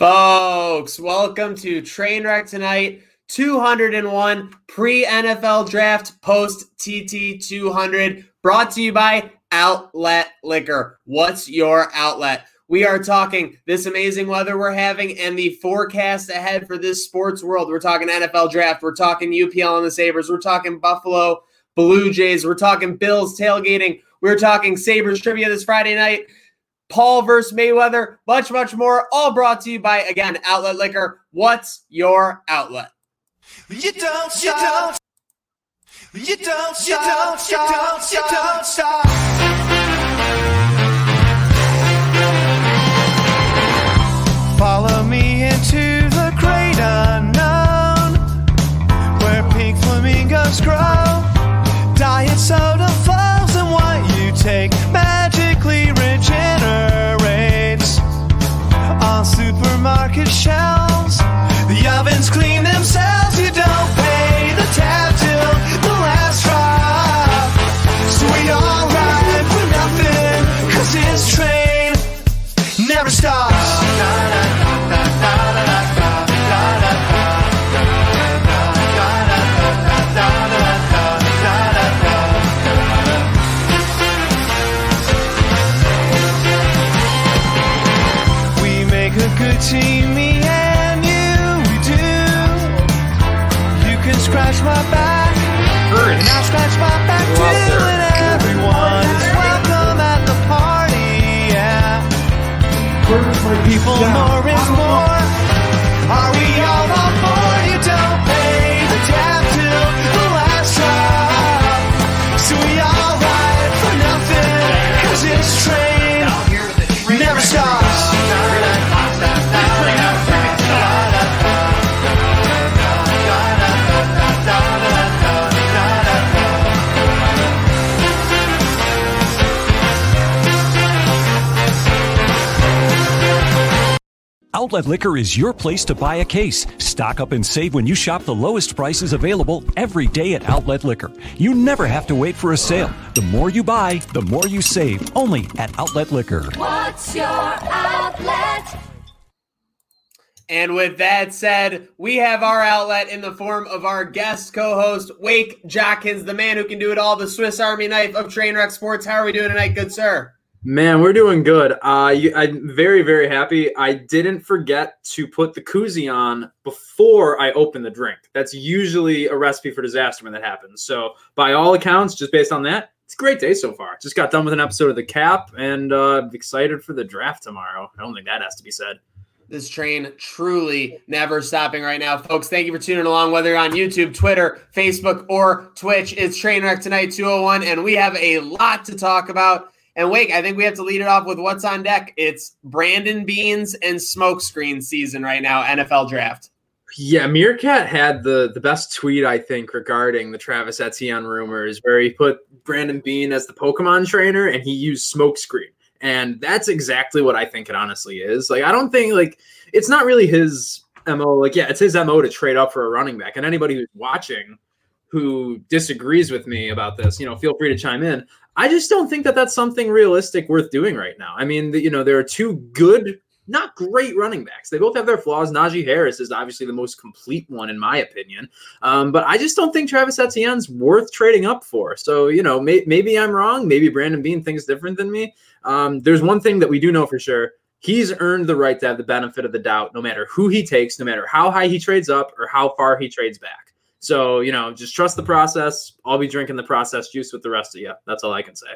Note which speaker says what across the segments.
Speaker 1: Folks, welcome to Trainwreck tonight. 201 pre NFL draft post TT 200 brought to you by Outlet Liquor. What's your outlet? We are talking this amazing weather we're having and the forecast ahead for this sports world. We're talking NFL draft. We're talking UPL and the Sabres. We're talking Buffalo Blue Jays. We're talking Bills tailgating. We're talking Sabres trivia this Friday night. Paul versus Mayweather, much, much more, all brought to you by, again, Outlet Liquor. What's your outlet?
Speaker 2: You don't, you don't, you don't, you don't, you don't, you don't stop. Follow me into the great unknown, where pink flamingos grow. Diet soda flows, and what you take supermarket shelves.
Speaker 3: Outlet Liquor is your place to buy a case. Stock up and save when you shop the lowest prices available every day at Outlet Liquor. You never have to wait for a sale. The more you buy, the more you save. Only at Outlet Liquor.
Speaker 4: What's your outlet?
Speaker 1: And with that said, we have our outlet in the form of our guest co-host, Wake Jockins, the man who can do it all, the Swiss Army knife of Trainwreck Sports. How are we doing tonight, good sir?
Speaker 5: Man, we're doing good. Uh, you, I'm very, very happy. I didn't forget to put the koozie on before I open the drink. That's usually a recipe for disaster when that happens. So, by all accounts, just based on that, it's a great day so far. Just got done with an episode of The Cap and uh, excited for the draft tomorrow. I don't think that has to be said.
Speaker 1: This train truly never stopping right now. Folks, thank you for tuning along, whether you're on YouTube, Twitter, Facebook, or Twitch. It's Trainwreck Tonight 201, and we have a lot to talk about. And Wake, I think we have to lead it off with what's on deck. It's Brandon Beane's and Smokescreen season right now, NFL draft.
Speaker 5: Yeah, Meerkat had the the best tweet I think regarding the Travis Etienne rumors, where he put Brandon Beane as the Pokemon trainer and he used Smokescreen, and that's exactly what I think it honestly is. Like, I don't think like it's not really his mo. Like, yeah, it's his mo to trade up for a running back, and anybody who's watching who disagrees with me about this, you know, feel free to chime in. I just don't think that that's something realistic worth doing right now. I mean, the, you know, there are two good, not great running backs. They both have their flaws. Najee Harris is obviously the most complete one, in my opinion. Um, but I just don't think Travis Etienne's worth trading up for. So, you know, may, maybe I'm wrong. Maybe Brandon Beane thinks different than me. Um, there's one thing that we do know for sure. He's earned the right to have the benefit of the doubt, no matter who he takes, no matter how high he trades up or how far he trades back. So, you know, just trust the process. I'll be drinking the process juice with the rest of you. That's all I can say.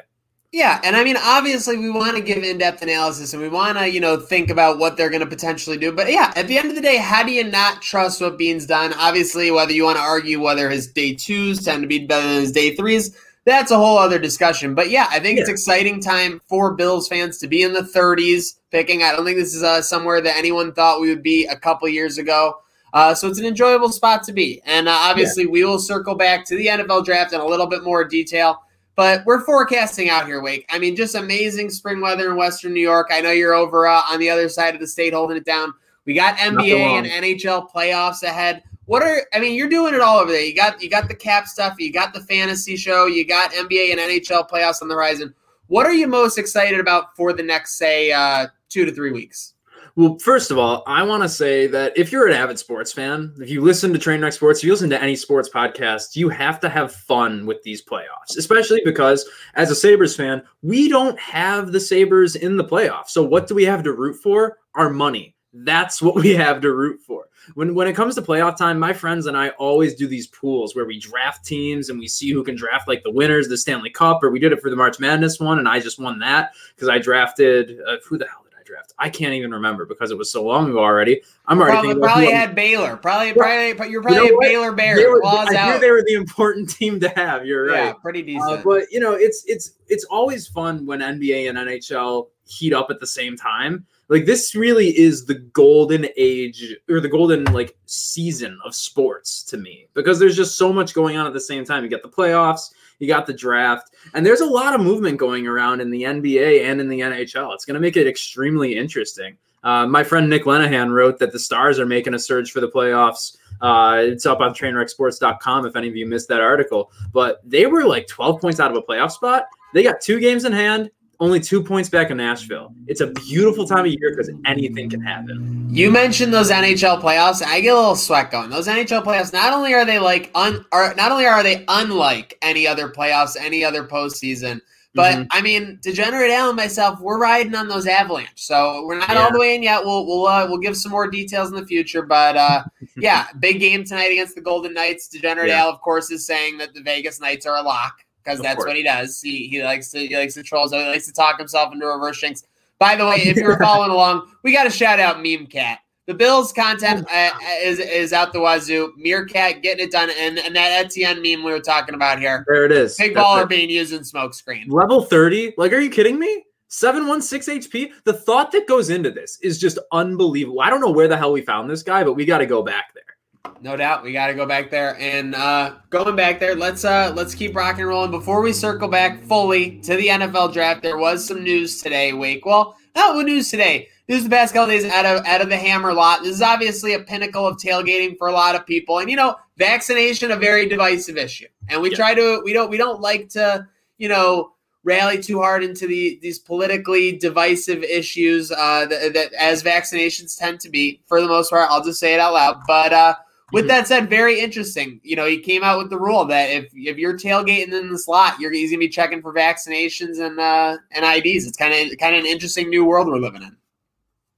Speaker 1: Yeah, and I mean, obviously, we want to give in-depth analysis and we want to, you know, think about what they're going to potentially do. But yeah, at the end of the day, how do you not trust what Beane's done? Obviously, whether you want to argue whether his day twos tend to be better than his day threes, that's a whole other discussion. But yeah, I think it's exciting time for Bills fans to be in the 30s picking. I don't think this is uh, somewhere that anyone thought we would be a couple years ago. Uh, so it's an enjoyable spot to be. And uh, obviously, we will circle back to the NFL draft in a little bit more detail. But we're forecasting out here, Wake. I mean, just amazing spring weather in Western New York. I know you're over uh, on the other side of the state holding it down. We got NBA and. NHL playoffs ahead. What are I mean? You're doing it all over there. You got you got the cap stuff. You got the fantasy show. You got NBA and NHL playoffs on the horizon. What are you most excited about for the next, say, uh, two to three weeks?
Speaker 5: Well, first of all, I want to say that if you're an avid sports fan, if you listen to Trainwreck Sports, if you listen to any sports podcast, you have to have fun with these playoffs, especially because as a Sabres fan, we don't have the Sabres in the playoffs. So what do we have to root for? Our money. That's what we have to root for. When when it comes to playoff time, my friends and I always do these pools where we draft teams and we see who can draft like the winners, the Stanley Cup, or we did it for the March Madness one, and I just won that because I drafted uh, who the hell draft? I can't even remember because it was so long ago already. I'm already
Speaker 1: Probably,
Speaker 5: thinking about
Speaker 1: probably had Baylor. Probably, probably you're probably
Speaker 5: You know
Speaker 1: a? Baylor Bear.
Speaker 5: They were,
Speaker 1: Claws
Speaker 5: I
Speaker 1: out.
Speaker 5: hear they were the important team to have. You're right.
Speaker 1: Yeah, pretty decent.
Speaker 5: Uh, but you know, it's it's it's always fun when NBA and NHL heat up at the same time. Like this really is the golden age or the golden like season of sports to me because there's just so much going on at the same time. You get the playoffs, you got the draft, and there's a lot of movement going around in the NBA and in the NHL. It's going to make it extremely interesting. Uh, my friend Nick Lenahan wrote that the Stars are making a surge for the playoffs. Uh, it's up on trainwrecksports.com if any of you missed that article. But they were like 12 points out of a playoff spot. They got two games in hand, only two points back in Nashville. It's a beautiful time of year because anything can happen.
Speaker 1: You mentioned those NHL playoffs. I get a little sweat going. Those NHL playoffs. Not only are they like un, are not only are they unlike any other playoffs, any other postseason, but
Speaker 5: Mhm.
Speaker 1: I mean, Degenerate Al and myself, we're riding on those Avalanche. So we're not
Speaker 5: Yeah.
Speaker 1: all the way in yet. We'll we'll uh, we'll give some more details in the future. But uh, yeah, big game tonight against the Golden Knights. Degenerate
Speaker 5: Yeah.
Speaker 1: Al, of course, is saying that the Vegas Knights are a lock because that's
Speaker 5: course.
Speaker 1: what he does. He he likes to he likes to troll. So he likes to talk himself into reverse shinks. By the way, if you were following along, we got to shout out Meme Cat. The Bills content uh, is is out the wazoo. Meerkat getting it done, and, and that Etienne meme we were talking about here.
Speaker 5: There it is.
Speaker 1: Big
Speaker 5: That's
Speaker 1: baller
Speaker 5: it.
Speaker 1: being used in smokescreen.
Speaker 5: Level 30? Like, are you kidding me? 716 HP? The thought that goes into this is just unbelievable. I don't know where the hell we found this guy, but we got to go back there.
Speaker 1: No doubt, we got to go back there and uh, going back there. Let's uh, let's keep rocking and rolling. Before we circle back fully to the NFL draft, there was some news today. Wake, well, not what news today. News the past couple days out of out of the Hammer lot. This is obviously a pinnacle of tailgating for a lot of people, and you know, vaccination a very divisive issue. And we
Speaker 5: Yeah.
Speaker 1: try to we don't we don't like to you know rally too hard into the these politically divisive issues uh, that, that as vaccinations tend to be for the most part. I'll just say it out loud, but. uh with that said, very interesting. You know, he came out with the rule that if if you're tailgating in the slot, you're he's gonna be checking for vaccinations and uh and IDs. It's kind of kind of an interesting new world we're living in.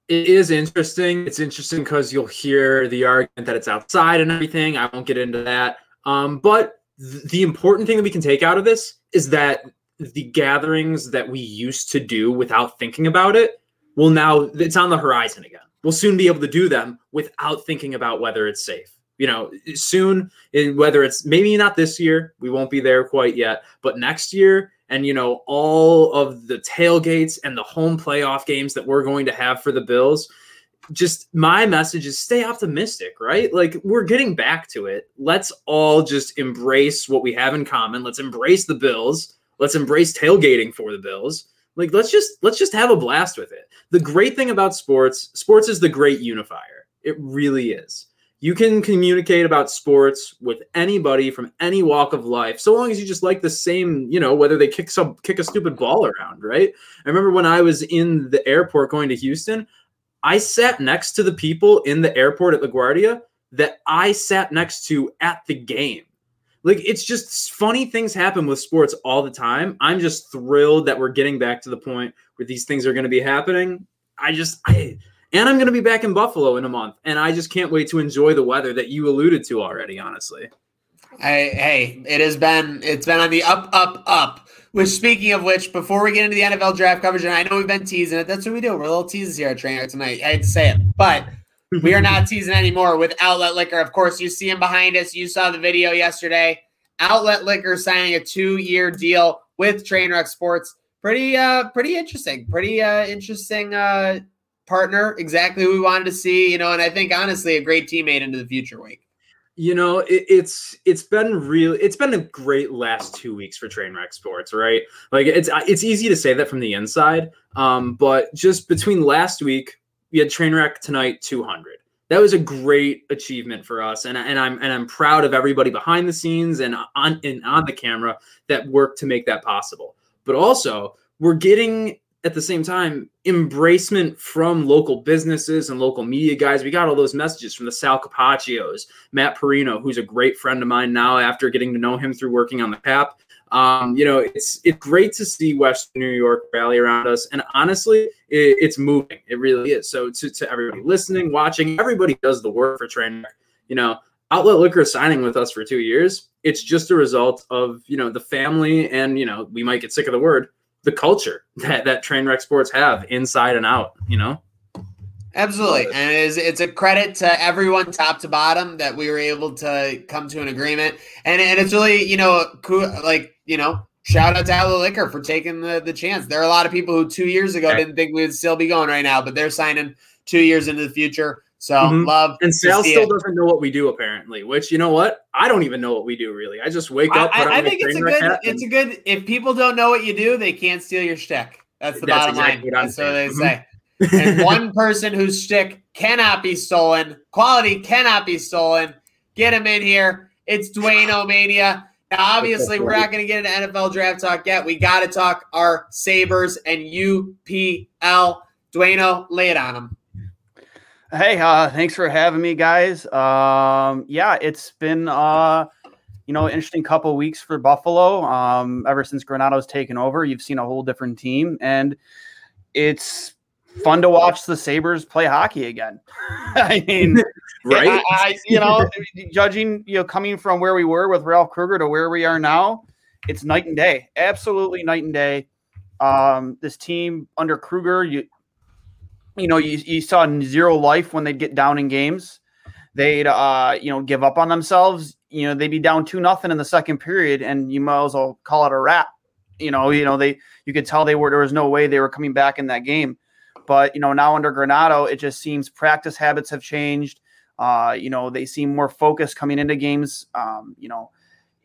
Speaker 5: It is interesting. It's interesting because you'll hear the argument that it's outside and everything. I won't get into that. Um, but th- the important thing that we can take out of this is that the gatherings that we used to do without thinking about it will now it's on the horizon again. We'll soon be able to do them without thinking about whether it's safe. You know, soon, whether it's maybe not this year, we won't be there quite yet, but next year, and you know, all of the tailgates and the home playoff games that we're going to have for the Bills. Just my message is stay optimistic, right? Like we're getting back to it. Let's all just embrace what we have in common. Let's embrace the Bills. Let's embrace tailgating for the Bills. Like let's just let's just have a blast with it. The great thing about sports, sports is the great unifier. It really is. You can communicate about sports with anybody from any walk of life, so long as you just like the same, you know, whether they kick some kick a stupid ball around, right? I remember when I was in the airport going to Houston, I sat next to the people in the airport at LaGuardia that I sat next to at the game. Like it's just funny things happen with sports all the time. I'm just thrilled that we're getting back to the point where these things are going to be happening. I just I and I'm going to be back in Buffalo in a month and I just can't wait to enjoy the weather that you alluded to already, honestly.
Speaker 1: Hey, hey, it has been it's been on the up, up, up. Which speaking of which, before we get into the NFL draft coverage, and I know we've been teasing it, that's what we do. We're little teases here at Trainer tonight. I hate to say it, but we are not teasing anymore with Outlet Liquor. Of course, you see him behind us. You saw the video yesterday. Outlet Liquor signing a two-year deal with Trainwreck Sports. Pretty, uh, pretty interesting. Pretty, uh, interesting, uh, partner. Exactly we wanted to see. You know, and I think honestly, a great teammate into the future. Wake.
Speaker 5: You know, it, it's it's been really it's been a great last two weeks for Trainwreck Sports, right? Like it's it's easy to say that from the inside, um, but just between last week we had Trainwreck tonight 200. That was a great achievement for us, and and I'm and I'm proud of everybody behind the scenes and on and on the camera that worked to make that possible. But also, we're getting at the same time, embracement from local businesses and local media guys. We got all those messages from the Sal Capaccios, Matt Parrino, who's a great friend of mine now after getting to know him through working on the cap. Um, you know, it's it's great to see Western New York rally around us, and honestly, it, it's moving. It really is. So to, to everybody listening, watching, everybody does the work for Trainwreck. You know, Outlet Liquor signing with us for two years. It's just a result of you know the family, and you know we might get sick of the word, the culture that that Trainwreck Sports have inside and out. You know.
Speaker 1: Absolutely, and it is, it's a credit to everyone, top to bottom, that we were able to come to an agreement, and and it's really you know cool, like you know shout out to Outlet Liquor for taking the the chance. There are a lot of people who two years ago didn't think we'd still be going right now, but they're signing two years into the future. So
Speaker 5: Mhm.
Speaker 1: love
Speaker 5: And
Speaker 1: to
Speaker 5: Sal still
Speaker 1: it.
Speaker 5: doesn't know what we do apparently. Which you know what? I don't even know what we do really. I just wake
Speaker 1: I,
Speaker 5: up. put
Speaker 1: I- I
Speaker 5: on the
Speaker 1: think it's a good.
Speaker 5: hat,
Speaker 1: It's a good. If people don't know what you do, they can't steal your shtick. That's the
Speaker 5: That's
Speaker 1: bottom
Speaker 5: exactly
Speaker 1: line.
Speaker 5: what I'm
Speaker 1: That's what they
Speaker 5: saying.
Speaker 1: say. and one person whose shtick cannot be stolen, quality cannot be stolen. Get him in here. It's Dwayne Omania. Now, obviously, we're not going to get into NFL draft talk yet. We got to talk our Sabres and UPL. Dwayne, lay it on them.
Speaker 6: Hey, uh, thanks for having me, guys. Um, yeah, it's been uh, you know, interesting couple weeks for Buffalo. Um, ever since Granato's taken over, you've seen a whole different team, and it's fun to watch the Sabres play hockey again. I mean,
Speaker 5: right?
Speaker 6: I, I, you know, judging, you know, coming from where we were with Ralph Krueger to where we are now, it's night and day. Absolutely night and day. Um, this team under Krueger, you, you know, you, you saw zero life when they'd get down in games. They'd, uh, you know, give up on themselves. You know, they'd be down two nothing in the second period, and you might as well call it a wrap. You know, you know, they you could tell they were there was no way they were coming back in that game. But you know, now under Granato, it just seems practice habits have changed. Uh, you know, they seem more focused coming into games. Um, you know,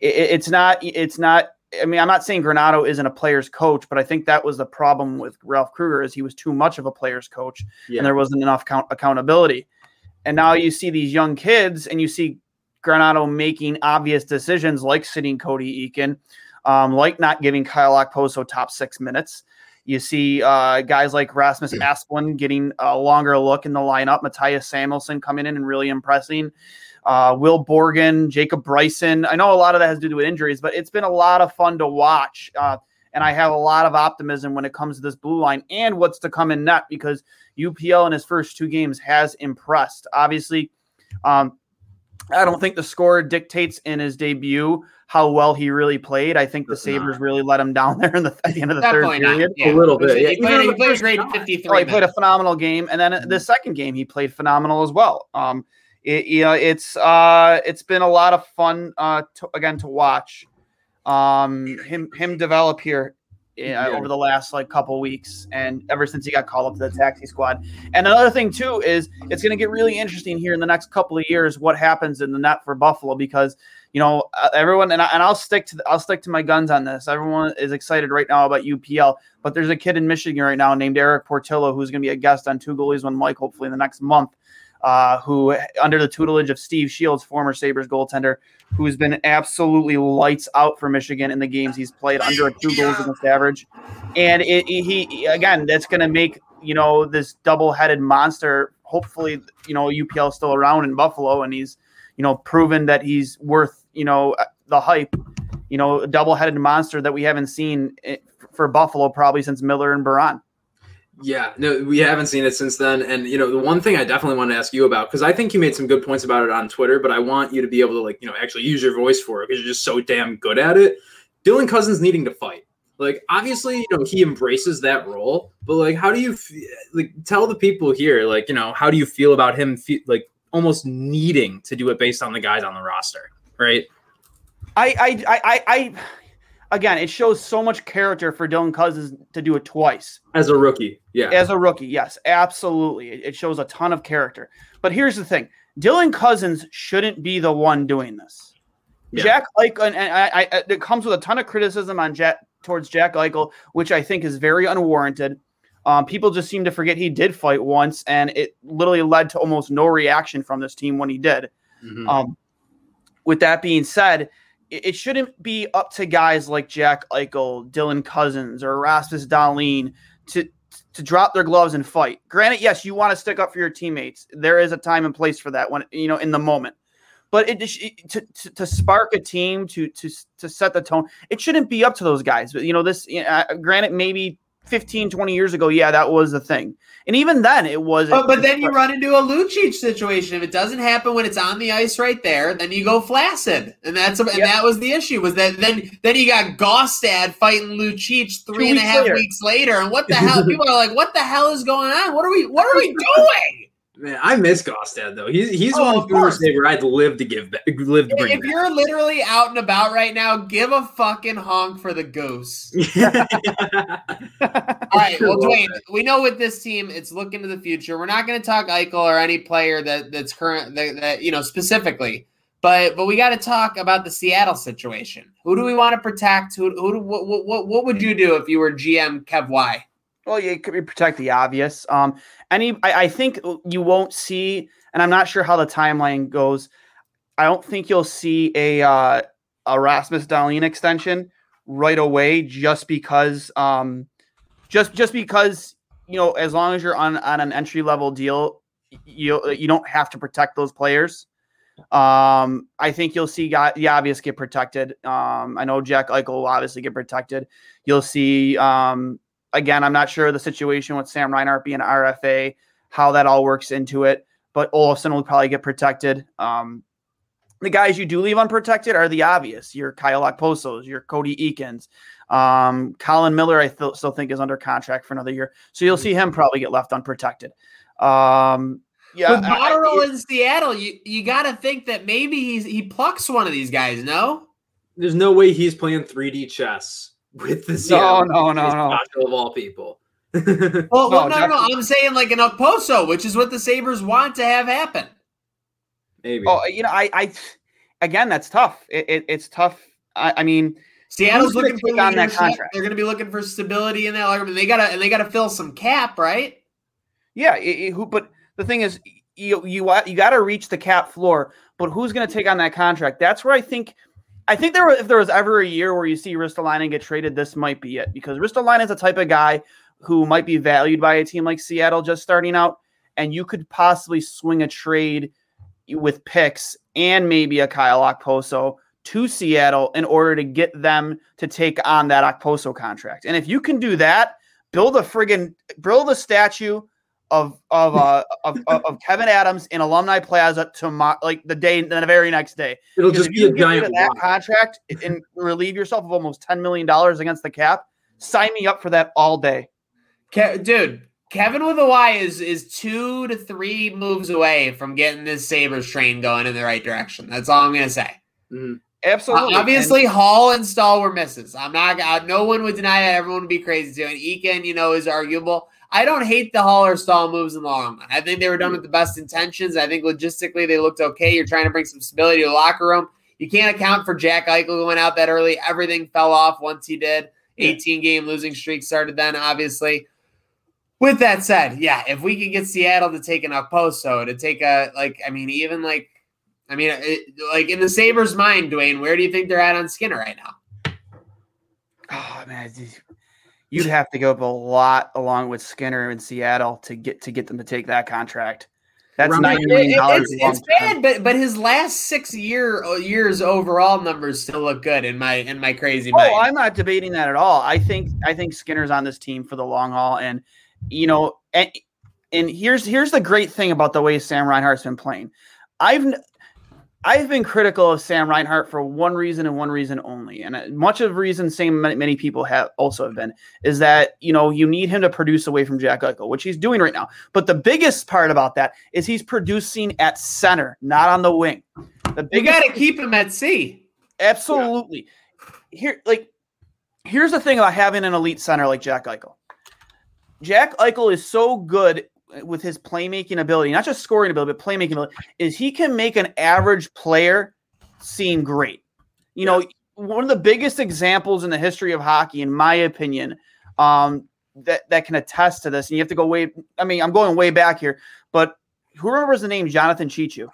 Speaker 6: it, it's not it's not. I mean, I'm not saying Granato isn't a player's coach, but I think that was the problem with Ralph Krueger is he was too much of a player's coach,
Speaker 5: Yeah.
Speaker 6: and there wasn't enough count- accountability. And now you see these young kids, and you see Granato making obvious decisions like sitting Cody Eakin, um, like not giving Kyle Okposo top six minutes. You see uh, guys like Rasmus Asplund getting a longer look in the lineup. Mattias Samuelsson coming in and really impressing. Uh, Will Borgen, Jacob Bryson. I know a lot of that has to do with injuries, but it's been a lot of fun to watch. Uh, and I have a lot of optimism when it comes to this blue line and what's to come in net because UPL in his first two games has impressed. Obviously, um, I don't think the score dictates in his debut how well he really played. I think the
Speaker 5: Does not.
Speaker 6: Sabres really let him down there in the at the end of the
Speaker 1: Definitely
Speaker 6: third
Speaker 1: not.
Speaker 6: period.
Speaker 1: Yeah.
Speaker 5: A little bit,
Speaker 1: He played, he played a great 53
Speaker 6: Oh, he played a phenomenal game, and then the second game he played phenomenal as well. Um, it, you know, it's uh, it's been a lot of fun uh, to, again to watch. Um, him him develop here uh,
Speaker 5: Yeah.
Speaker 6: over the last like couple weeks, and ever since he got called up to the taxi squad. And another thing too is it's going to get really interesting here in the next couple of years what happens in the net for Buffalo because you know uh, everyone and, I, and I'll stick to the, I'll stick to my guns on this. Everyone is excited right now about UPL, but there's a kid in Michigan right now named Erik Portillo who's going to be a guest on Two Goalies One Mike hopefully in the next month. Uh, who under the tutelage of Steve Shields, former Sabres goaltender, who's been absolutely lights out for Michigan in the games he's played under a two goals against average. And it, he, again, that's going to make you know this double-headed monster. Hopefully, you know UPL still around in Buffalo, and he's you know proven that he's worth you know the hype. You know, a double-headed monster that we haven't seen for Buffalo probably since Miller and Biron.
Speaker 5: Yeah, no, we haven't seen it since then. And you know, the one thing I definitely want to ask you about because I think you made some good points about it on Twitter, but I want you to be able to like you know actually use your voice for it because you're just so damn good at it. Dylan Cozens needing to fight. Like obviously, you know he embraces that role, but like, how do you like tell the people here, like you know, how do you feel about him, fe- like almost needing to do it based on the guys on the roster, right?
Speaker 6: I, I, I, I again, it shows so much character for Dylan Cozens to do it twice.
Speaker 5: As a rookie, yeah,
Speaker 6: As a rookie, yes, absolutely. It, it shows a ton of character. But here's the thing Dylan Cozens shouldn't be the one doing this.
Speaker 5: Yeah.
Speaker 6: Jack Eichel, and, and I, I, it comes with a ton of criticism on Jack towards Jack Eichel, which I think is very unwarranted. Um, people just seem to forget he did fight once, and it literally led to almost no reaction from this team when he did.
Speaker 5: Mhm.
Speaker 6: Um, with that being said, it, shouldn't be up to guys like Jack Eichel, Dylan Cozens, or Rasmus Dahlin to to drop their gloves and fight. Granted, yes, you want to stick up for your teammates. There is a time and place for that when you know in the moment. But it, it to, to, to spark a team to to to set the tone, it shouldn't be up to those guys. But you know this. You know, granted, maybe 15, 20 years ago, yeah, that was the thing. And even then, it was.
Speaker 1: But, but then you run into a Lucic situation. If it doesn't happen when it's on the ice right there, then you go flaccid, and that's and
Speaker 6: Yep.
Speaker 1: that was the issue. Was that then then you got Gostad fighting Lucic three and a half weeks
Speaker 6: later.
Speaker 1: weeks later, and what the hell? People are like, "What the hell is going on? What are we? What are we doing?"
Speaker 5: Man, I miss Gostad though. He's he's
Speaker 1: Oh,
Speaker 5: one
Speaker 1: of
Speaker 5: of the former
Speaker 1: course.
Speaker 5: Sabre I'd live to give back, live to bring
Speaker 1: If you're literally out and about right now, give a fucking honk for the goose. All right, well, Dwayne, we know with this team, it's looking to the future. We're not going to talk Eichel or any player that that's current that, that you know specifically, but but we got to talk about the Seattle situation. Who do we want to protect? Who who do, what, what what what would you do if you were GM Kev Y?
Speaker 6: Well, you could protect the obvious. Um, any, I, I think you won't see, and I'm not sure how the timeline goes. I don't think you'll see a uh, a Rasmus Dahlin extension right away, just because, um, just just because you know, as long as you're on on an entry level deal, you you don't have to protect those players. Um, I think you'll see the obvious get protected. Um, I know Jack Eichel will obviously get protected. You'll see um, again, I'm not sure the situation with Sam Reinhart being RFA, how that all works into it, but Olofsson will probably get protected. Um, the guys you do leave unprotected are the obvious. Your Kyle Okposos, your Cody Eakins, um, Colin Miller. I th- still think is under contract for another year, so you'll see him probably get left unprotected. Um, yeah,
Speaker 1: With
Speaker 6: I- I-
Speaker 1: Botterill in Seattle, you you got to think that maybe he's he plucks one of these guys. No,
Speaker 5: There's no way he's playing 3D chess with the
Speaker 6: no,
Speaker 5: Seattle
Speaker 6: no, no,
Speaker 5: He's
Speaker 6: no.
Speaker 5: Botterill of all people.
Speaker 1: well, well
Speaker 6: No,
Speaker 1: no, no, no. I'm saying like an Okposo, which is what the Sabres want to have happen.
Speaker 5: Maybe.
Speaker 6: Oh, you know, I, I, again, that's tough. It, it, it's tough. I, I mean,
Speaker 1: Seattle's looking for
Speaker 6: on that contract?
Speaker 1: They're going to be looking for stability in that locker room. They got to and they got to fill some cap, right?
Speaker 6: Yeah, it, it- who? But the thing is, you you you got to reach the cap floor. But who's going to take on that contract? That's where I think. I think there, if there was ever a year where you see Ristolainen get traded, this might be it because Ristolainen is the type of guy who might be valued by a team like Seattle just starting out, and you could possibly swing a trade with picks and maybe a Kyle Okposo to Seattle in order to get them to take on that Okposo contract. And if you can do that, build a friggin' build a statue of of uh of, of, of Kevyn Adams in Alumni Plaza tomorrow, like the day, the very next day.
Speaker 5: It'll just be
Speaker 6: you
Speaker 5: a
Speaker 6: can get
Speaker 5: giant
Speaker 6: of that
Speaker 5: rock.
Speaker 6: contract and relieve yourself of almost ten million dollars against the cap. Sign me up for that all day.
Speaker 1: Ke- dude, Kevin with a Y is is two to three moves away from getting this Sabres train going in the right direction. That's all I'm gonna say.
Speaker 5: Mhm.
Speaker 6: Absolutely.
Speaker 1: Uh, obviously, Hall and Staal were misses. I'm not. Uh, no one would deny that. Everyone would be crazy too. And Eakin, you know, is arguable. I don't hate the Hall or Staal moves in the long run. I think they were done with the best intentions. I think logistically they looked okay. You're trying to bring some stability to the locker room. You can't account for Jack Eichel going out that early. Everything fell off once he did. 18 game losing streak started then, obviously. With that said, yeah, if we could get Seattle to take an Okposo, to take a like, I mean, even like, I mean, it, like in the Sabres' mind, Dwayne, where do you think they're at on Skinner right now?
Speaker 6: Oh man, you'd have to go up a lot along with Skinner in Seattle to get to get them to take that contract. That's ninety
Speaker 1: It- it-
Speaker 6: dollars.
Speaker 1: it's, it's bad, but but his last six year uh, years overall numbers still look good in my in my crazy oh, mind.
Speaker 6: Oh, I'm not debating that at all. I think I think Skinner's on this team for the long haul, and you know, and, and here's here's the great thing about the way Sam Reinhart's been playing. I've I've been critical of Sam Reinhart for one reason and one reason only, and uh, much of the reason same many, people have also have been is that you know you need him to produce away from Jack Eichel, which he's doing right now. But the biggest part about that is he's producing at center, not on the wing. The
Speaker 1: you got to keep him at sea.
Speaker 6: Absolutely. Here, like, here's the thing about having an elite center like Jack Eichel. Jack Eichel is so good with his playmaking ability, not just scoring ability, but playmaking ability, is he can make an average player seem great. You know, one of the biggest examples in the history of hockey, in my opinion, um, that, that can attest to this, and you have to go way, I mean, I'm going way back here, but who remembers the name Jonathan Cheechoo?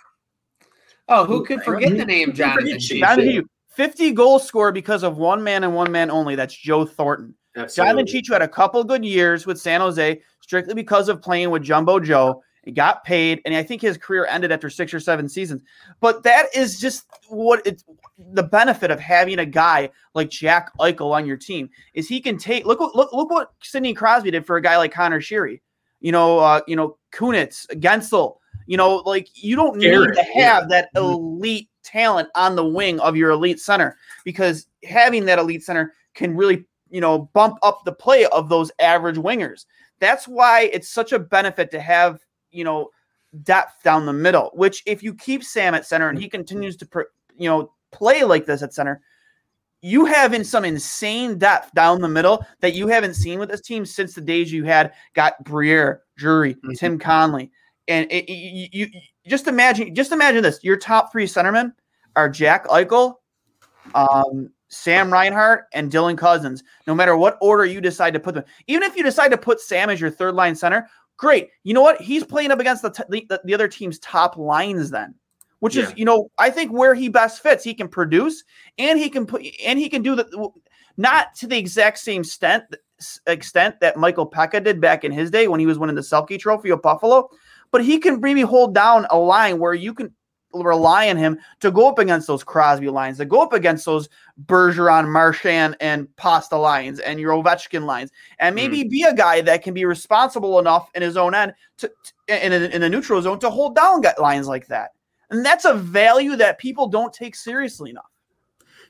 Speaker 1: Oh, who could forget the name Jonathan?
Speaker 5: Cheech.
Speaker 1: Cheech?
Speaker 6: Jonathan Cheechoo, 50 goal scored because of one man and one man only. That's Joe Thornton. Jonathan
Speaker 5: Absolutely.
Speaker 6: Cheechoo had a couple good years with San Jose strictly because of playing with Jumbo Joe. He got paid, and I think his career ended after six or seven seasons. But that is just what it's the benefit of having a guy like Jack Eichel on your team is he can take look what look look what Sidney Crosby did for a guy like Connor Sheary. You know, uh, you know, Kunitz, Guentzel, you know, like you don't need
Speaker 5: Garrett,
Speaker 6: to have
Speaker 5: yeah.
Speaker 6: that elite talent on the wing of your elite center because having that elite center can really, you know, bump up the play of those average wingers. That's why it's such a benefit to have, you know, depth down the middle, which if you keep Sam at center and he continues to, pr- you know, play like this at center, you have in some insane depth down the middle that you haven't seen with this team since the days you had got Briere, Drury, Tim Connolly, and it, you, you, you just imagine just imagine this: your top three centermen are Jack Eichel, um, Sam Reinhart, and Dylan Cozens. No matter what order you decide to put them, even if you decide to put Sam as your third line center, great. You know what? He's playing up against the t- the, the other team's top lines then. Which is, you know, I think where he best fits. He can produce, and he can put, and he can do the, not to the exact same extent extent that Michael Peca did back in his day when he was winning the Selke Trophy of Buffalo, but he can maybe hold down a line where you can rely on him to go up against those Crosby lines, to go up against those Bergeron, Marchand, and Pasta lines, and your Ovechkin lines, and hmm. maybe be a guy that can be responsible enough in his own end to, to- in, in, in the neutral zone to hold down lines like that. And that's a value that people don't take seriously enough.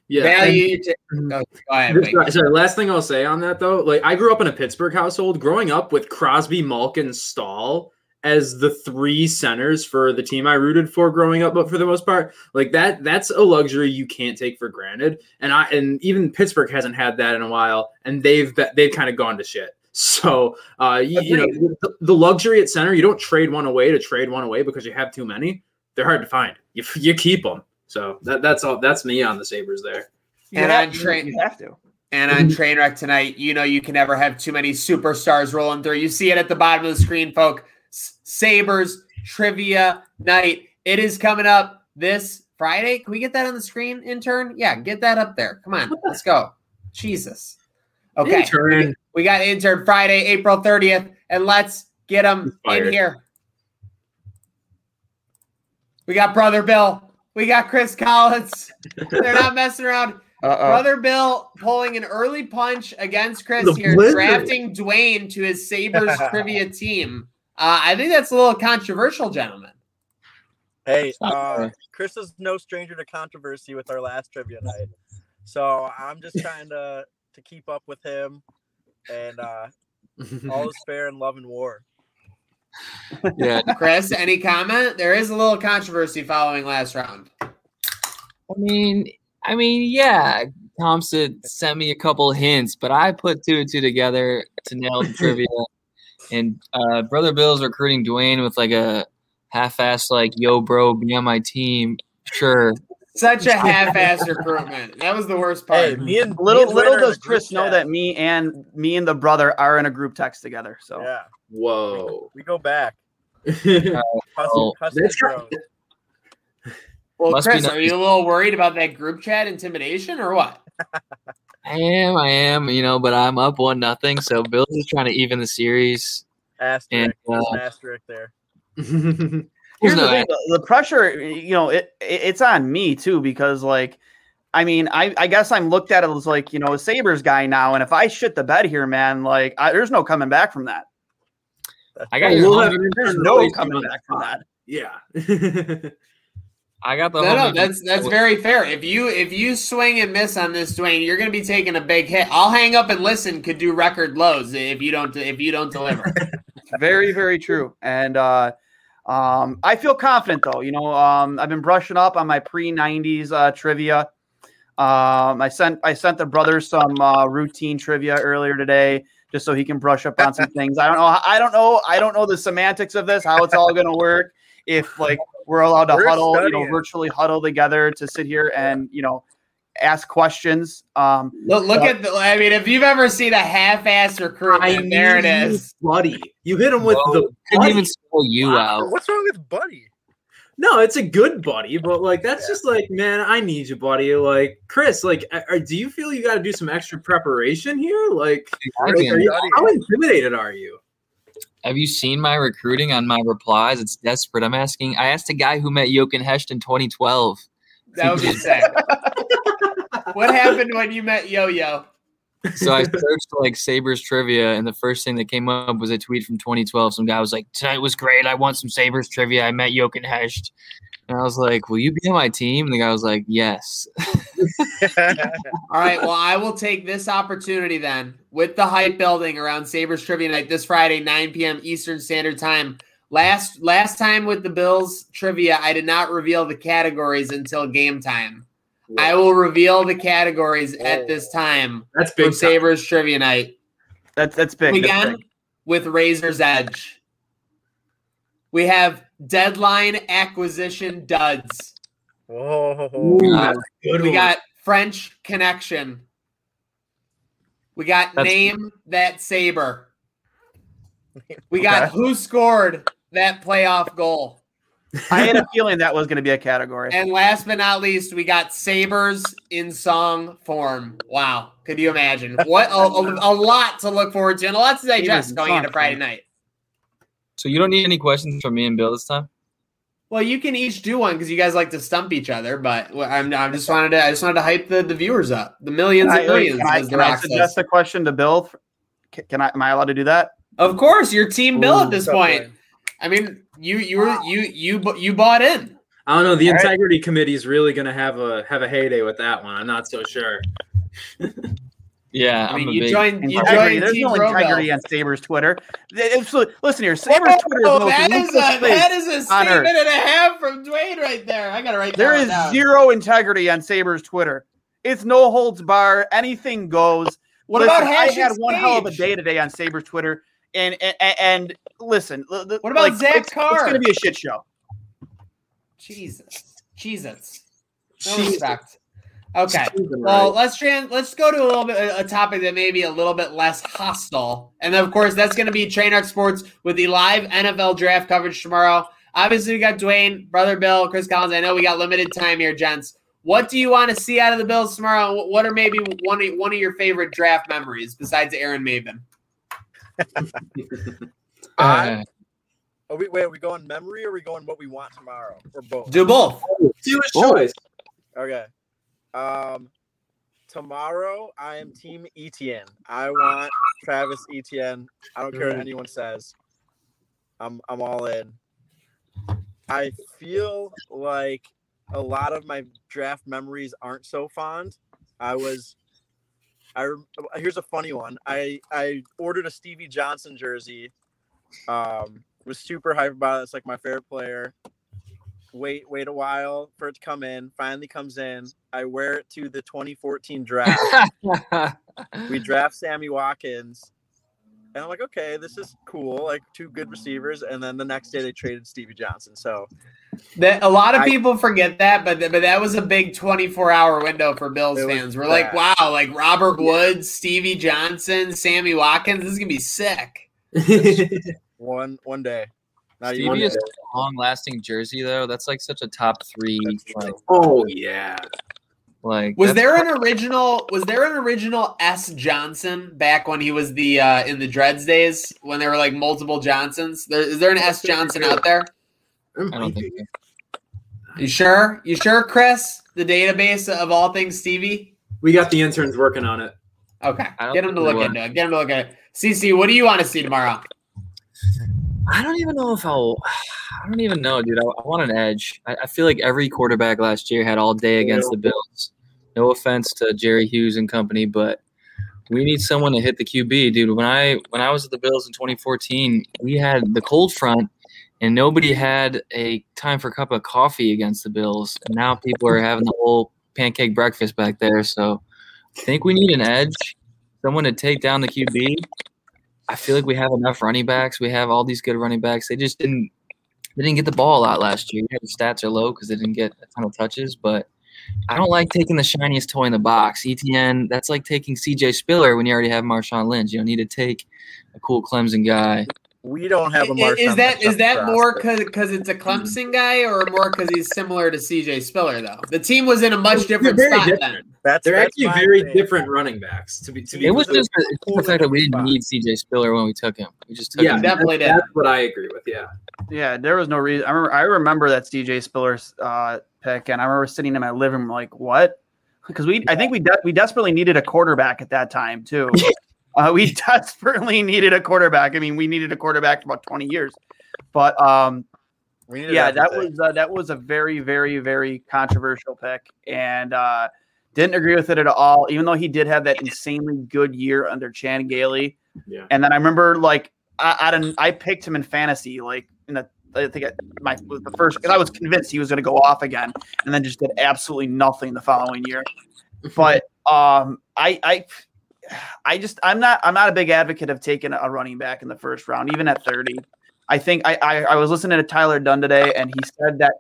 Speaker 5: Yeah. and-
Speaker 1: To, mhm. oh, go ahead.
Speaker 5: Just-
Speaker 1: Wait.
Speaker 5: Sorry, sorry, last thing I'll say on that though, like I grew up in a Pittsburgh household, growing up with Crosby, Malkin, Staal as the three centers for the team I rooted for growing up, but for the most part, like that that's a luxury you can't take for granted. And I and even Pittsburgh hasn't had that in a while, and they've they've kind of gone to shit. So uh, you, you know the, the luxury at center, you don't trade one away to trade one away because you have too many. They're hard to find. You you keep them. So that, that's all. That's me on the Sabres there.
Speaker 6: You
Speaker 1: And
Speaker 6: have-
Speaker 1: on train-
Speaker 6: you have to.
Speaker 1: And on Trainwreck tonight, you know you can never have too many superstars rolling through. You see it at the bottom of the screen, folk. S- Sabres trivia night. It is coming up this Friday. Can we get that on the screen, intern? Yeah, get that up there. Come on, let's go. Jesus. Okay.
Speaker 5: Intern.
Speaker 1: We got intern Friday, April 30th, and let's get them in here. We got Brother Bill. We got Chris Collins. They're not messing around.
Speaker 6: Uh-oh.
Speaker 1: Brother Bill pulling an early punch against Chris
Speaker 5: The
Speaker 1: here,
Speaker 5: blizzard.
Speaker 1: drafting Dwayne to his Sabres trivia team. Uh, I think that's a little controversial, gentlemen.
Speaker 7: Hey, uh. Chris is no stranger to controversy with our last trivia night, so I'm just trying to to keep up with him, and uh, all is fair in love and war.
Speaker 8: Yeah,
Speaker 1: Chris, any comment? There is a little controversy following last round.
Speaker 8: I mean, I mean, yeah. Thompson sent me a couple hints, but I put two and two together to nail the trivia. And uh, Brother Bill's recruiting Dwayne with like a half-assed, like, "Yo, bro, be on my team." Sure,
Speaker 1: Such a half-ass recruitment. That was the worst part.
Speaker 7: Hey, me and me
Speaker 6: Little
Speaker 7: and
Speaker 6: little
Speaker 7: Wayne are in
Speaker 6: does Chris know that me and me and the brother are in a group text together. So
Speaker 7: Yeah,
Speaker 5: Whoa.
Speaker 7: we go back.
Speaker 5: yeah,
Speaker 7: Hustle,
Speaker 8: Oh,
Speaker 7: hustle
Speaker 1: well,
Speaker 8: must be
Speaker 1: Chris, are you a little worried about that group chat intimidation or what?
Speaker 8: I am, I am, you know, but I'm up one nothing. So Bill's just trying to even the series.
Speaker 7: Asterisk.
Speaker 8: And, uh,
Speaker 7: an asterisk there.
Speaker 6: here's
Speaker 8: no
Speaker 6: the thing: the, the pressure, you know, it, it it's on me too because like. I mean, I, I guess I'm looked at as like, you know, a Sabres guy now. And if I shit the bed here, man, like, I, there's no coming back from that.
Speaker 8: I got
Speaker 5: you.
Speaker 8: your
Speaker 5: we'll have-
Speaker 8: 100
Speaker 6: There's no coming back from that.
Speaker 5: yeah.
Speaker 8: I got the
Speaker 1: No, no, that's that's very fair. If you if you swing and miss on this, Dwayne, you're going to be taking a big hit. I'll hang up and listen. Could do record lows if you don't if you don't deliver.
Speaker 6: very very true and uh um i feel confident though you know um i've been brushing up on my pre-90s uh trivia um i sent i sent the brothers some uh routine trivia earlier today just so he can brush up on some things i don't know i don't know i don't know the semantics of this how it's all going to work if like we're allowed to
Speaker 7: We're
Speaker 6: huddle you know virtually huddle together to sit here and you know ask questions um
Speaker 1: look, look at the. I mean, if you've ever seen a half-ass recruitment, there it
Speaker 5: knew
Speaker 1: is.
Speaker 5: Buddy. You hit him with
Speaker 8: Whoa,
Speaker 5: the
Speaker 8: couldn't even spell you out.
Speaker 7: What's wrong with Buddy?
Speaker 5: No, it's a good buddy, but like that's just like, man, I need you, buddy. Like Chris, like, are, do you feel you got to do some extra preparation here? Like,
Speaker 8: I
Speaker 5: like, are you, how intimidated are you?
Speaker 8: Have you seen my recruiting on my replies? It's desperate. I'm asking. I asked a guy who met Jochen Hecht in 2012.
Speaker 1: That would be sick. what happened when you met Yo Yo?
Speaker 8: So I searched like Sabres trivia, and the first thing that came up was a tweet from 2012. Some guy was like, "Tonight was great. I want some Sabres trivia. I met Jochen Hecht." And I was like, "Will you be on my team?" And the guy was like, "Yes."
Speaker 1: All right. Well, I will take this opportunity then with the hype building around Sabres Trivia Night this Friday, 9 p.m. Eastern Standard Time. Last last time with the Bills trivia, I did not reveal the categories until game time. I will reveal the categories at this oh. time
Speaker 5: That's big. time.
Speaker 1: Sabres Trivia Night.
Speaker 6: That's that's big. That's
Speaker 1: Again
Speaker 6: big.
Speaker 1: with Razor's Edge. We have deadline acquisition duds.
Speaker 7: Whoa.
Speaker 5: Ooh,
Speaker 8: Uh,
Speaker 5: that's a good
Speaker 1: We
Speaker 5: one.
Speaker 1: got French connection. We got
Speaker 8: That's-
Speaker 1: name that sabre. We got who scored that playoff goal.
Speaker 6: I had a feeling that was going to be a category.
Speaker 1: And last but not least, we got sabres in song form. Wow. Could you imagine? What a, a, a lot to look forward to and a lot to digest going into Friday night.
Speaker 8: So you don't need any questions from me and Bill this time.
Speaker 1: Well, you can each do one because you guys like to stump each other, but I'm, I'm just wanted to I just wanted to hype the, the viewers up, the millions
Speaker 6: Can
Speaker 1: and
Speaker 6: I,
Speaker 1: millions.
Speaker 6: can I, can I
Speaker 1: Rock says.
Speaker 6: suggest a question to Bill? Can, can I? Am I allowed to do that?
Speaker 1: Of course, your team Bill at this
Speaker 7: Tough
Speaker 1: point.
Speaker 7: one.
Speaker 1: I mean, you you were you you you bought in.
Speaker 5: I don't know. The
Speaker 6: All right.
Speaker 5: integrity committee is really going to have a have a heyday with that one. I'm not so sure.
Speaker 8: Yeah,
Speaker 1: I
Speaker 8: I'm
Speaker 1: mean, you
Speaker 8: big-
Speaker 1: joined you
Speaker 6: Integrity.
Speaker 1: joined
Speaker 6: There's
Speaker 1: Team
Speaker 6: no
Speaker 1: Bro
Speaker 6: integrity
Speaker 1: Bell.
Speaker 6: on Sabres Twitter. It's- listen here, Sabres Twitter is the
Speaker 1: Whoa, that is a that is a statement
Speaker 6: earth.
Speaker 1: and a half from Dwayne right there. I gotta write
Speaker 6: There
Speaker 1: that
Speaker 6: is
Speaker 1: down.
Speaker 6: zero integrity on Sabres Twitter. It's no holds bar. Anything goes.
Speaker 1: What
Speaker 6: Listen,
Speaker 1: about
Speaker 6: I had one hell of a day today on Sabres Twitter, and and, and listen. What
Speaker 1: What about Zach
Speaker 6: it's,
Speaker 1: Carr?
Speaker 6: It's going to be a shit show.
Speaker 1: Jesus, Jesus, no
Speaker 5: Jesus.
Speaker 1: respect. Okay,
Speaker 5: Steven
Speaker 1: well
Speaker 5: Wright.
Speaker 1: let's tran- let's go to a little bit a topic that may be a little bit less hostile, and of course that's going to be Trainwreck Sports with the live NFL draft coverage tomorrow. Obviously, we got Dwayne, brother Bill, Chris Collins. I know we got limited time here, gents. What do you want to see out of the Bills tomorrow? What are maybe one of, one of your favorite draft memories besides Aaron Maybin?
Speaker 8: Uh,
Speaker 7: Are we, wait, are we going memory or are we going what we want tomorrow? Or both?
Speaker 1: Do both.
Speaker 5: Do his choice.
Speaker 7: Okay. Um, tomorrow I am Team Etienne. I want Travis Etienne. I don't care what anyone says. I'm I'm all in. I feel like a lot of my draft memories aren't so fond. I was. I here's a funny one. I I ordered a Stevie Johnson jersey. Um, was super hyped about it. It's like my favorite player wait wait a while for it to come in finally comes in. I wear it to the 2014 draft. We draft sammy watkins. And i'm like okay this is cool like two good receivers. And then the next day they traded stevie johnson. So
Speaker 1: That a lot of
Speaker 7: I-
Speaker 1: people forget that, but th- but that was a big 24 hour window for Bills fans. We're like, wow, like Robert Woods, Stevie Johnson, Sammy Watkins. This is gonna be sick.
Speaker 7: one one day not
Speaker 8: Stevie is a long lasting jersey though. That's like such a top three. Like,
Speaker 5: oh yeah.
Speaker 8: like
Speaker 1: Was there an original? Was there an original S Johnson back when he was the uh, in the Dreads days when there were like multiple Johnsons? There, is there an S Johnson out there?
Speaker 8: I don't think. so.
Speaker 1: You sure? You sure, Chris? The database of all things Stevie.
Speaker 5: We got the interns working on it.
Speaker 1: Okay, get them to look into it. Get them to look at it. CC, what do you want to see tomorrow?
Speaker 8: I don't even know if I'll. I don't even know, dude. I, I want an edge. I, I feel like every quarterback last year had all day against the Bills. No offense to Jerry Hughes and company, but we need someone to hit the QB, dude. When I when I was at the Bills in 2014, we had the cold front, and nobody had a time for a cup of coffee against the Bills. And now people are having the whole pancake breakfast back there. So I think we need an edge, someone to take down the QB. I feel like we have enough running backs. We have all these good running backs. They just didn't they didn't get the ball a lot last year. Yeah, the stats are low because they didn't get a ton of touches, but I don't like taking the shiniest toy in the box. Etienne, that's like taking CJ Spiller when you already have Marshawn Lynch. You don't need to take a cool Clemson guy.
Speaker 7: We don't have a Marshawn
Speaker 1: Is that is that more
Speaker 7: prospect.
Speaker 1: because it's a Clemson guy, or more because he's similar to CJ Spiller? Though the team was in a much different spot
Speaker 5: different.
Speaker 1: then.
Speaker 7: That's
Speaker 5: They're
Speaker 7: that's
Speaker 5: actually very
Speaker 7: thing.
Speaker 5: different running backs. To be to be
Speaker 8: It was just the, the fact that we didn't need CJ Spiller when we took him. We just took
Speaker 5: yeah,
Speaker 8: him.
Speaker 1: definitely
Speaker 5: that's, that's what I agree with. Yeah,
Speaker 6: Yeah, there was no reason. I remember, I remember that CJ Spiller's uh, pick, and I remember sitting in my living room like, "What?" Because we, I think we de- we desperately needed a quarterback at that time too. uh, we desperately needed a quarterback. I mean, we needed a quarterback for about twenty years, but um, yeah, that was uh, that was a very, very, very controversial pick, and uh, didn't agree with it at all. Even though he did have that insanely good year under Chan Gailey,
Speaker 5: yeah.
Speaker 6: and then I remember like I, I I picked him in fantasy like in the I think I, my the first because I was convinced he was going to go off again, and then just did absolutely nothing the following year. But um, I I I just I'm not I'm not a big advocate of taking a running back in the first round, even at thirty. I think I I, I was listening to Tyler Dunn today, and he said that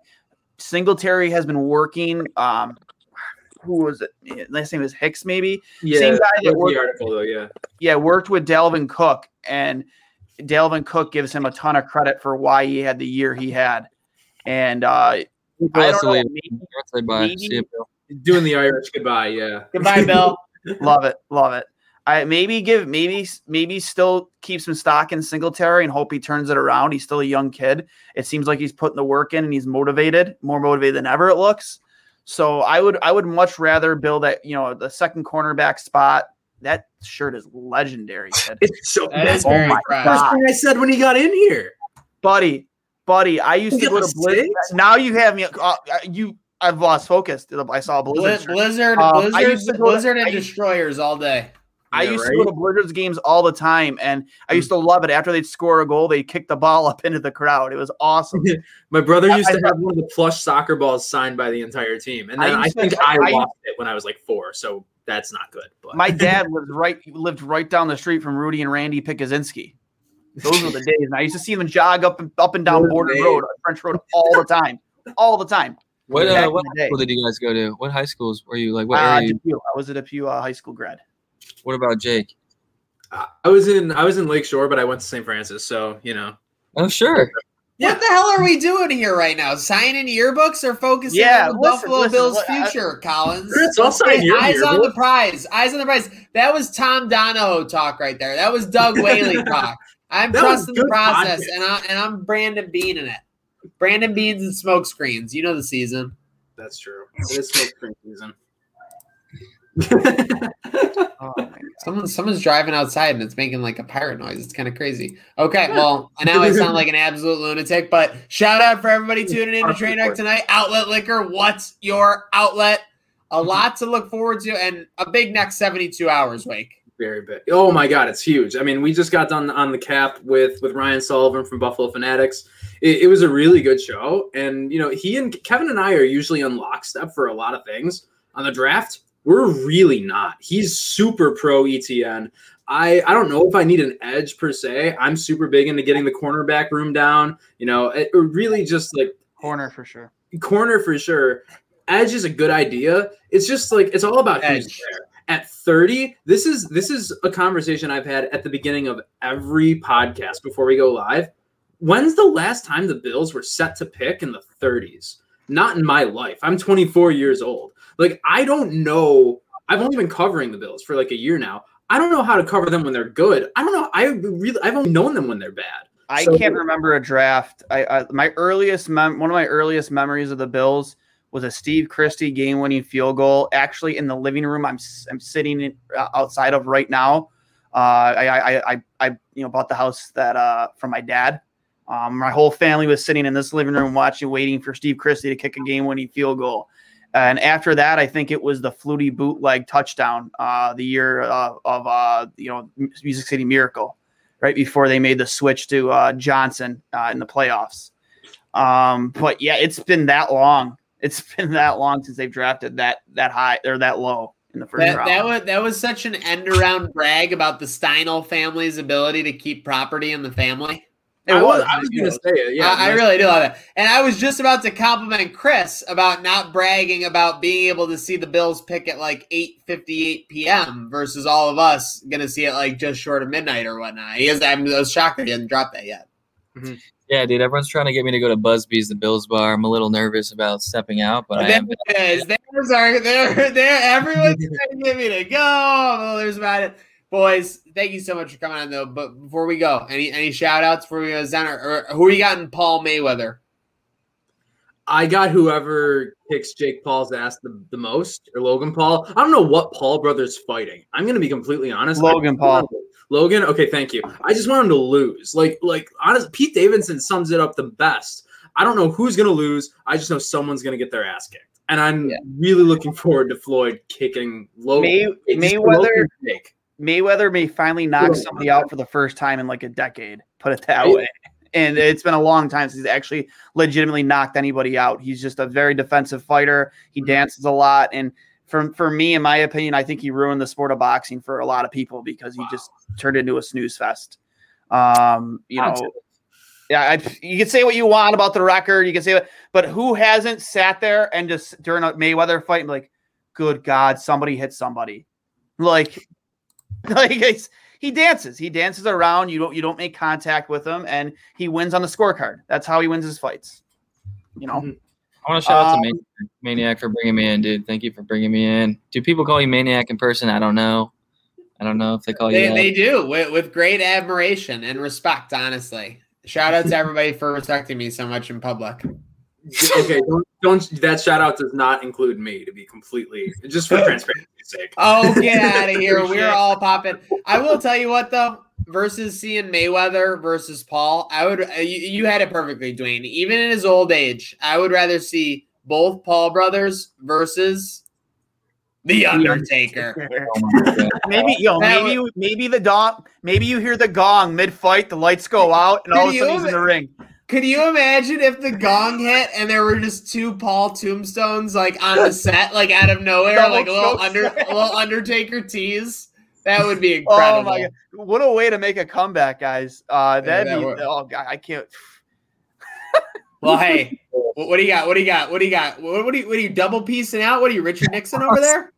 Speaker 6: Singletary has been working. Um, who was it? Last name is Hicks, maybe
Speaker 5: yeah.
Speaker 6: Same guy that worked-
Speaker 5: the article though. Yeah,
Speaker 6: yeah, worked with Dalvin Cook, and Dalvin Cook gives him a ton of credit for why he had the year he had. And uh, I don't know, maybe-
Speaker 8: bye.
Speaker 6: maybe-
Speaker 8: See you, Bill.
Speaker 5: doing the Irish goodbye. Yeah,
Speaker 1: Goodbye, Bill.
Speaker 6: love it, love it. I maybe give maybe maybe still keep some stock in Singletary and hope he turns it around. He's still a young kid. It seems like he's putting the work in and he's motivated, more motivated than ever. It looks. So I would I would much rather build that you know the second cornerback spot. That shirt is legendary, kid.
Speaker 5: it's so. That's
Speaker 1: is
Speaker 5: the
Speaker 1: very
Speaker 6: my. God.
Speaker 5: first thing I said when he got in here.
Speaker 6: buddy, buddy. I used to
Speaker 5: You
Speaker 6: go to Blizzard.
Speaker 5: mistakes?
Speaker 6: Now you have me. Uh, you, I've lost focus. I saw a Blizzard.
Speaker 1: Blizz-
Speaker 6: shirt.
Speaker 1: Blizzard,
Speaker 6: Um,
Speaker 1: Blizzard,
Speaker 6: used to go to-
Speaker 1: Blizzard, and
Speaker 6: I-
Speaker 1: Destroyers all day.
Speaker 6: I
Speaker 5: Yeah,
Speaker 6: used to go to Blizzard's games all the time, and I used to love it. After they'd score a goal, they'd kick the ball up into the crowd. It was awesome.
Speaker 5: My brother
Speaker 6: I-
Speaker 5: used to
Speaker 6: I-
Speaker 5: have one of the plush soccer balls signed by the entire team, and then I,
Speaker 6: used to-
Speaker 5: think I,
Speaker 6: I-
Speaker 5: lost it when I was like four, so that's not good. But
Speaker 6: My dad lived right lived right down the street from Rudy and Randy Pikuzinski. Those were the days, and I used to see them jog up and up and down
Speaker 5: Those
Speaker 6: Border. Road, French Road, all the time, all the time.
Speaker 8: What uh, what
Speaker 6: the
Speaker 8: high school did you guys go to? What high schools were you like? What
Speaker 6: Uh,
Speaker 8: area?
Speaker 6: Depew. I was at a Depew uh, high school grad.
Speaker 8: What about Jake?
Speaker 5: I I was in I was in Lakeshore, but I went to St. Francis, so you know.
Speaker 8: Oh sure.
Speaker 5: Yeah.
Speaker 1: What the hell are we doing here right now? Signing yearbooks or focusing
Speaker 6: Yeah,
Speaker 1: on the
Speaker 6: listen,
Speaker 1: Buffalo
Speaker 6: listen,
Speaker 1: Bills'
Speaker 6: what- I-
Speaker 1: future, Collins?
Speaker 5: Chris, I'll sign
Speaker 1: Hey,
Speaker 5: your
Speaker 1: eyes on the prize. Eyes on the prize. That was Tom Donahoe talk right there. That was Doug Whaley talk. I'm
Speaker 5: That
Speaker 1: trusting the process,
Speaker 5: content.
Speaker 1: and, I, and I'm Brandon Beane in it. Brandon Beane's and smoke screens. You know the season.
Speaker 5: That's true. It is smoke screen season.
Speaker 6: Oh.
Speaker 1: Someone, someone's driving outside and it's making like a pirate noise. It's kind of crazy. Okay, well, now I sound like an absolute lunatic. But shout out for everybody tuning in to Trainwreck tonight. Outlet Liquor, what's your outlet? A mm-hmm. lot to look forward to, and a big next seventy-two hours. Wake.
Speaker 5: Very big. Oh my god, it's huge. I mean, we just got done on the cap with with Ryan Sullivan from Buffalo Fanatics. It, it was a really good show, and you know, he and Kevin and I are usually on lockstep for a lot of things. On the draft, we're really not. He's super pro Etienne. I I don't know if I need an edge per se. I'm super big into getting the cornerback room down. You know, it, it really just like
Speaker 6: Corner for sure.
Speaker 5: corner for sure. Edge is a good idea. It's just like it's all about who's
Speaker 1: Edge.
Speaker 5: there. At 30, this is this is a conversation I've had at the beginning of every podcast before we go live. When's the last time the Bills were set to pick in the 30s? Not in my life. I'm 24 years old. Like I don't know. I've only been covering the Bills for like a year now. I don't know how to cover them when they're good. I don't know. I really I've only known them when they're bad.
Speaker 6: I
Speaker 5: So-
Speaker 6: can't remember a draft. I, I my earliest mem- one of my earliest memories of the Bills was a Steve Christie game-winning field goal. Actually, in the living room I'm I'm sitting in, uh, outside of right now. Uh, I, I I I you know bought the house that uh from my dad. Um, my whole family was sitting in this living room watching, waiting for Steve Christie to kick a game-winning field goal. And after that, I think it was the Flutie bootleg touchdown, uh, the year uh, of uh, you know Music City Miracle right before they made the switch to uh, Johnson uh, in the playoffs. Um, but yeah, it's been that long. It's been that long since they've drafted that that high or that low in the first
Speaker 1: That,
Speaker 6: round.
Speaker 1: that was that was such an end around brag about the Steinel family's ability to keep property in the family.
Speaker 6: It
Speaker 5: I
Speaker 6: was.
Speaker 5: was, I was going to say it. Yeah,
Speaker 1: I, I really do love it. And I was just about to compliment Chris about not bragging about being able to see the Bills pick at like 8:58 p.m. versus all of us going to see it like just short of midnight or whatnot. He has. I was shocked that he hasn't dropped that yet. Mm-hmm.
Speaker 8: Yeah, dude, everyone's trying to get me to go to Busby's, the Bills bar. I'm a little nervous about stepping out, but I
Speaker 1: there
Speaker 8: am.
Speaker 1: it is. There's our there. There. Everyone's trying to get me to go. I'm a little nervous about it. Boys, thank you so much for coming on though. But before we go, any any shout outs for uh, we go or, or who are you got in Paul Mayweather?
Speaker 5: I got whoever kicks Jake Paul's ass the, the most, or Logan Paul. I don't know what Paul brother's fighting. I'm going to be completely honest.
Speaker 6: Logan Paul.
Speaker 5: Logan. Okay, thank you. I just want him to lose. Like, like honest. Pete Davidson sums it up the best. I don't know who's going to lose. I just know someone's going to get their ass kicked, and I'm
Speaker 6: Yeah.
Speaker 5: really looking forward to Floyd kicking Logan.
Speaker 6: May, Mayweather
Speaker 5: Logan's sake.
Speaker 6: Mayweather may finally knock somebody out for the first time in like a decade. Put it that way. And it's been a long time since he's actually legitimately knocked anybody out. He's just a very defensive fighter. He dances a lot, and for for me, in my opinion, I think he ruined the sport of boxing for a lot of people because he just turned into a snooze fest. Um, you know, yeah, I, you can say what you want about the record. You can say, what, but who hasn't sat there and just during a Mayweather fight, like, good God, somebody hit somebody, like, like it's, he dances, he dances around. You don't, you don't make contact with him, and he wins on the scorecard. That's how he wins his fights. You know,
Speaker 5: Mhm.
Speaker 8: I want to shout out to
Speaker 6: Um,
Speaker 8: Maniac, Maniac for bringing me in, dude. Thank you for bringing me in. Do people call you Maniac in person? I don't know. I don't know if they call you
Speaker 1: They,
Speaker 8: that.
Speaker 1: they do with, with great admiration and respect. Honestly, shout out to everybody for respecting me so much in public.
Speaker 5: Okay, don't, don't. That shout out does not include me. To be completely, just for transparency's sake.
Speaker 1: Oh, get out of here! We're all popping. I will tell you what though. Versus seeing Mayweather versus Paul, I would. uh, You, you had it perfectly, Dwayne. Even in his old age, I would rather see both Paul brothers versus the Undertaker.
Speaker 8: Oh
Speaker 6: maybe yo,
Speaker 1: That
Speaker 6: maybe you, maybe the gong, maybe you hear the gong mid fight, the lights go out, and all of a sudden he's in the ring.
Speaker 1: Could you imagine if the gong hit and there were just two Paul tombstones like on the set, like out of nowhere,
Speaker 6: Double
Speaker 1: like a little
Speaker 6: choke
Speaker 1: under, a little Undertaker tease? That would be incredible.
Speaker 6: Oh my god! What a way to make a comeback, guys. Uh, that'd
Speaker 1: that
Speaker 6: be.
Speaker 1: would-
Speaker 6: Oh god, I can't.
Speaker 1: Well, hey, what, what do you got? What do you got? What do you got? What, what do you? What are you double piecing out? What are you, Richard Nixon over there?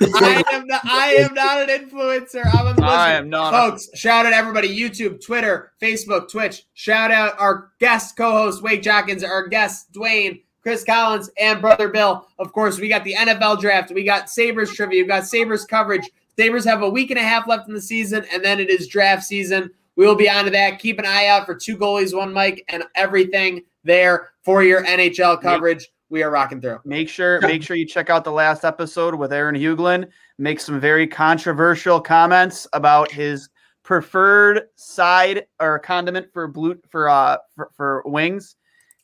Speaker 1: I am not. I am not an influencer. I'm a
Speaker 6: I am not. a-
Speaker 1: Folks, shout out everybody YouTube, Twitter, Facebook, Twitch. Shout out our guest co host, Wade Jockins, our guests, Dwayne, Chris Collins, and Brother Bill. Of course, we got the NFL draft. We got Sabres trivia. We got Sabres coverage. Sabres have a week and a half left in the season, and then it is draft season. We will be on to that. Keep an eye out for two goalies, one mic, and everything there for your NHL coverage. We are rocking through.
Speaker 6: Make sure, make sure you check out the last episode with Aaron Huglen. Make some very controversial comments about his preferred side or condiment for blue for uh for, for wings.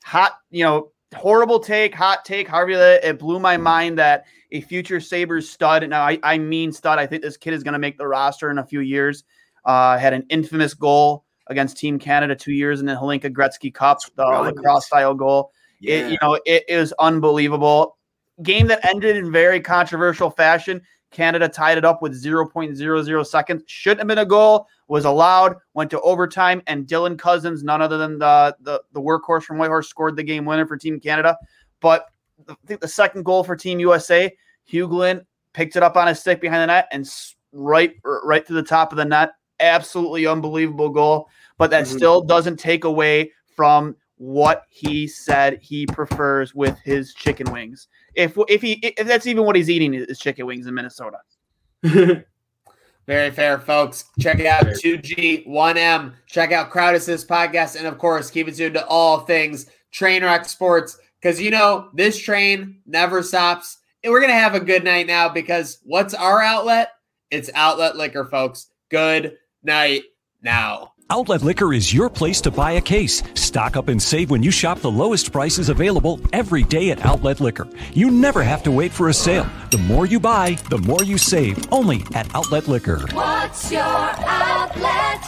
Speaker 6: Hot, you know, horrible take, hot take. Harvey, it blew my mind that a future Sabres stud. Now, I, I mean stud. I think this kid is going to make the roster in a few years. Uh, had an infamous goal against Team Canada two years in the Hlinka Gretzky Cup, the
Speaker 5: Right.
Speaker 6: lacrosse style goal. It, you know, it is unbelievable. Game that ended in very controversial fashion. Canada tied it up with 0.00 seconds. Shouldn't have been a goal. Was allowed. Went to overtime, and Dylan Cozens, none other than the the, the workhorse from Whitehorse, scored the game winner for Team Canada. But I think the second goal for Team USA, Huglen picked it up on his stick behind the net and right right to the top of the net. Absolutely unbelievable goal. But that
Speaker 5: Mhm.
Speaker 6: still doesn't take away from what he said he prefers with his chicken wings. If if he if that's even what he's eating is chicken wings in Minnesota.
Speaker 1: Very fair, folks. Check it out 2G, 1M. Check out Crowd Assist Podcast. And of course, keep it tuned to all things Train Trainwreck Sports. Because you know, this train never stops. And we're going to have a good night now because what's our outlet? It's Outlet Liquor, folks. Good night now.
Speaker 3: Outlet Liquor is your place to buy a case. Stock up and save when you shop the lowest prices available every day at Outlet Liquor. You never have to wait for a sale. The more you buy, the more you save. Only at Outlet Liquor.
Speaker 4: What's your outlet?